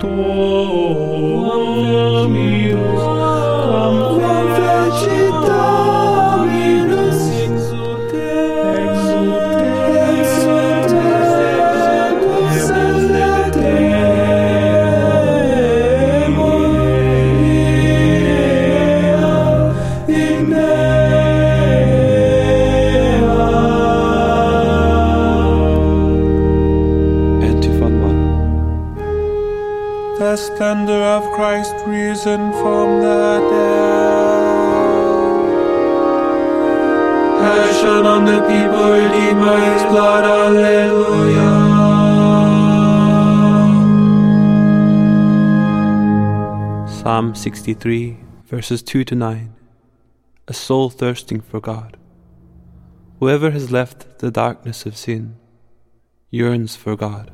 todo. compassion on the people, redeem by his blood, alleluia. Psalm 63, verses 2 to 9. A soul thirsting for God. Whoever has left the darkness of sin yearns for God.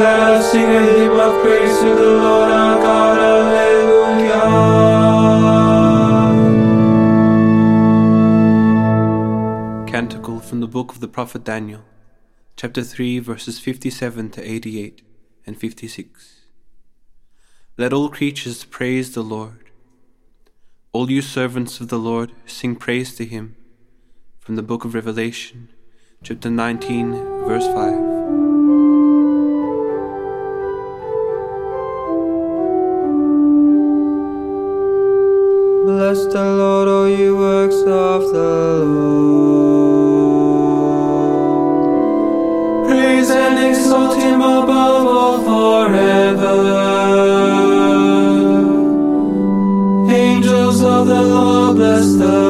let us sing a hymn of praise to the Lord our God. Alleluia. Canticle from the book of the prophet Daniel, chapter 3, verses 57 to 88 and 56. Let all creatures praise the Lord. All you servants of the Lord, sing praise to him. From the book of Revelation, chapter 19, verse 5. the Lord, all you works of the Lord. Praise and exalt him above all forever. Angels of the Lord, bless the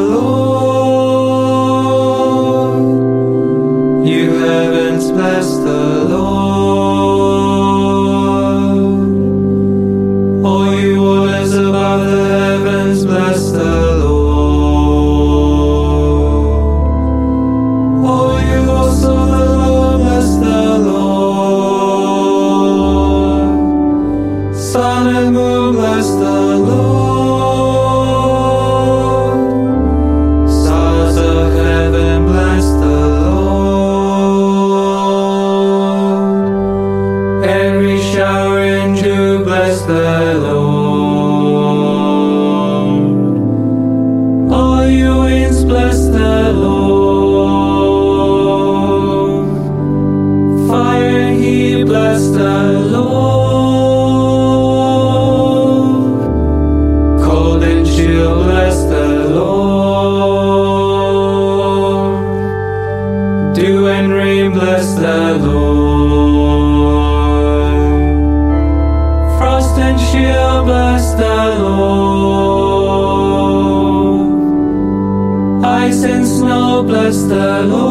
Lord. Frost and chill bless the Lord. Ice and snow bless the Lord.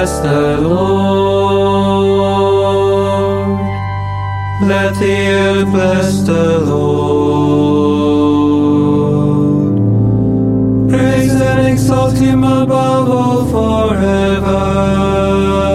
Bless the Lord. Let the earth bless the Lord. Praise and exalt him above all forever.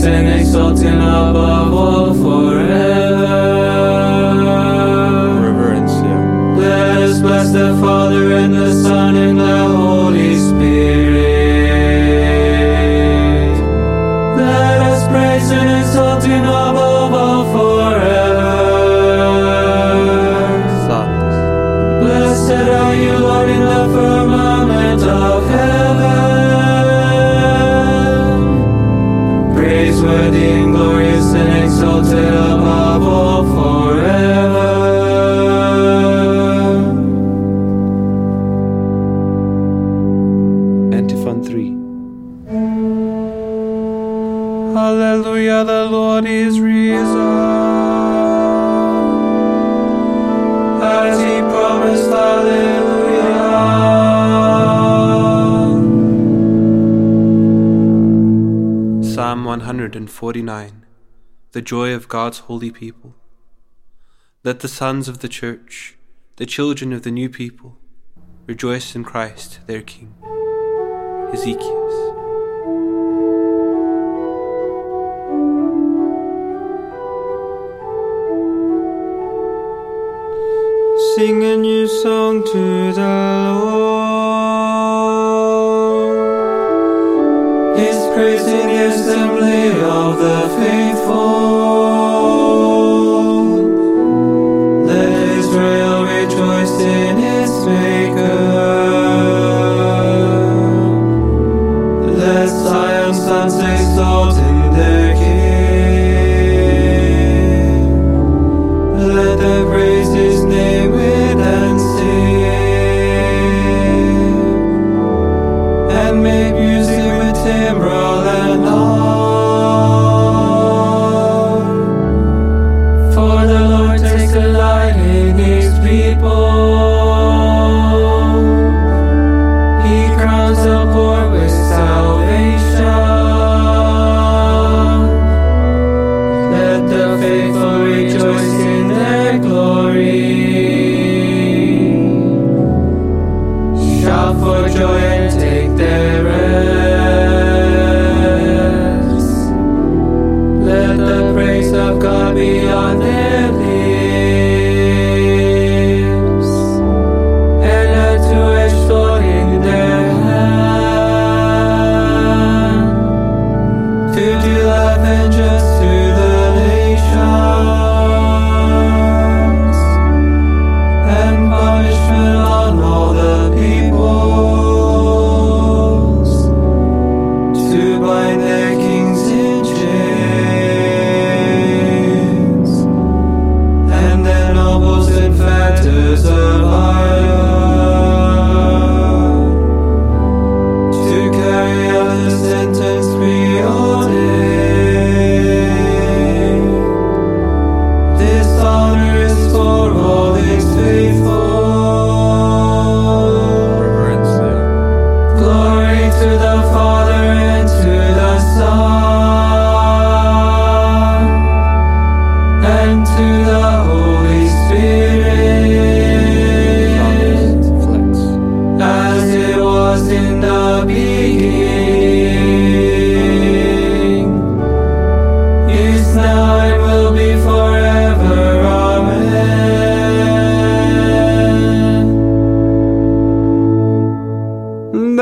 Praise and exalt him above all forever. Reverencia. Let us bless the Father and the exalted above all forever. Antiphon 3. Hallelujah, the Lord is risen. As he promised, hallelujah. Psalm 149 the joy of God's holy people. Let the sons of the Church, the children of the new people, rejoice in Christ their King. Ezekiel. Sing a new song to the Lord. His praise in the assembly of the faithful. Let Israel rejoice in its Maker. Let Zion's sons exalt in their King. Let them praise His name with and sing, and make music with timbrel and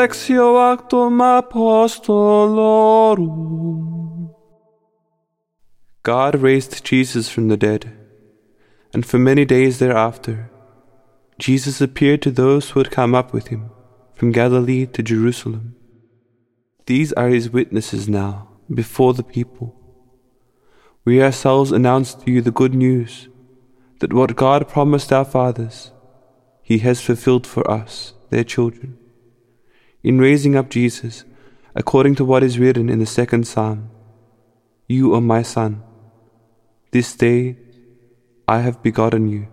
Lectio Actuum Apostolorum. God raised Jesus from the dead, and for many days thereafter, Jesus appeared to those who had come up with him from Galilee to Jerusalem. These are his witnesses now before the people. We ourselves announce to you the good news that what God promised our fathers, he has fulfilled for us, their children. In raising up Jesus, according to what is written in the second psalm, You are my son. This day I have begotten you.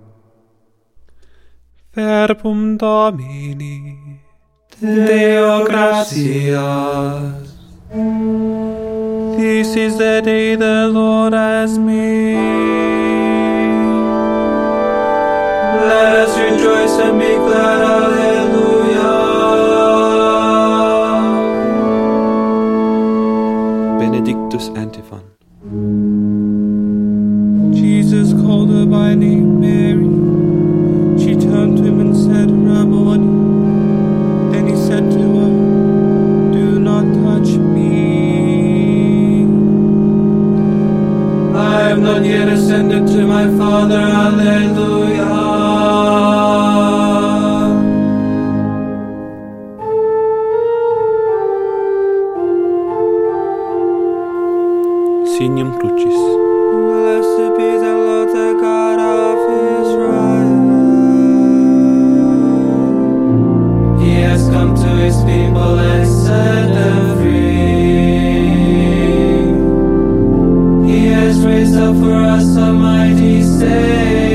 Verbum Domini. Deo gratias. This is the day the Lord has made. Let us rejoice and be glad. Alleluia. Benedictus Antiphon. Up for us a mighty Savior.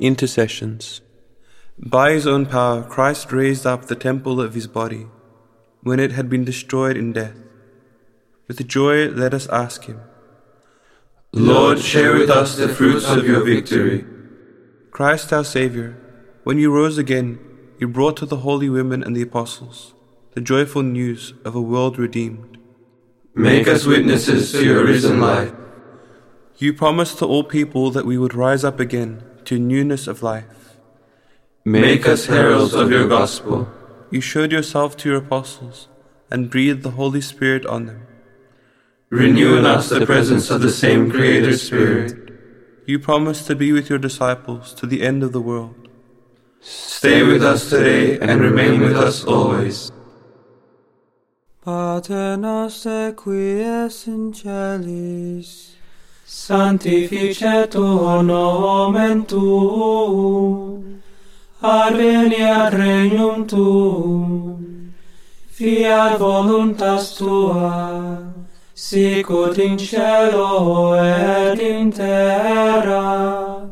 Intercessions. By his own power, Christ raised up the temple of his body when it had been destroyed in death. With joy, let us ask him Lord, share with us the fruits of your victory. Christ our Saviour, when you rose again, you brought to the holy women and the apostles the joyful news of a world redeemed. Make us witnesses to your risen life. You promised to all people that we would rise up again to newness of life. Make us heralds of your gospel. You showed yourself to your apostles and breathed the Holy Spirit on them. Renew in us the presence of the same Creator Spirit. You promised to be with your disciples to the end of the world. Stay with us today and remain with us always. Pater noster qui es in celis, sanctificetur nomen tuum, adveniat regnum tuum, fiat voluntas tua, sicut in cielo et in terra,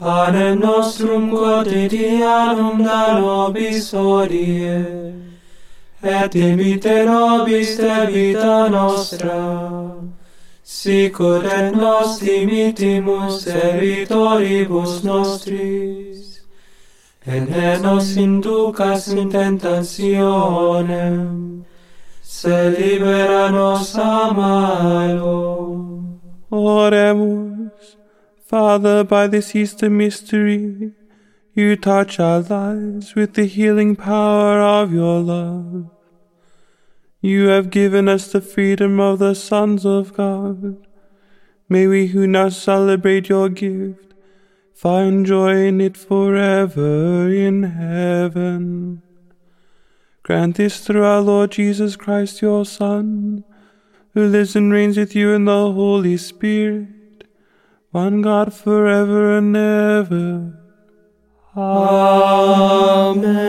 panem nostrum quotidianum da nobis odie, et imite nobis de vita nostra, sicur et nos dimitimus debitoribus nostris, et ne nos inducas in tentationem, se libera nos a malo. Oremus, Father, by this Easter mystery, you touch our lives with the healing power of your love. You have given us the freedom of the sons of God. May we who now celebrate your gift find joy in it forever in heaven. Grant this through our Lord Jesus Christ, your Son, who lives and reigns with you in the Holy Spirit, one God forever and ever. Amen.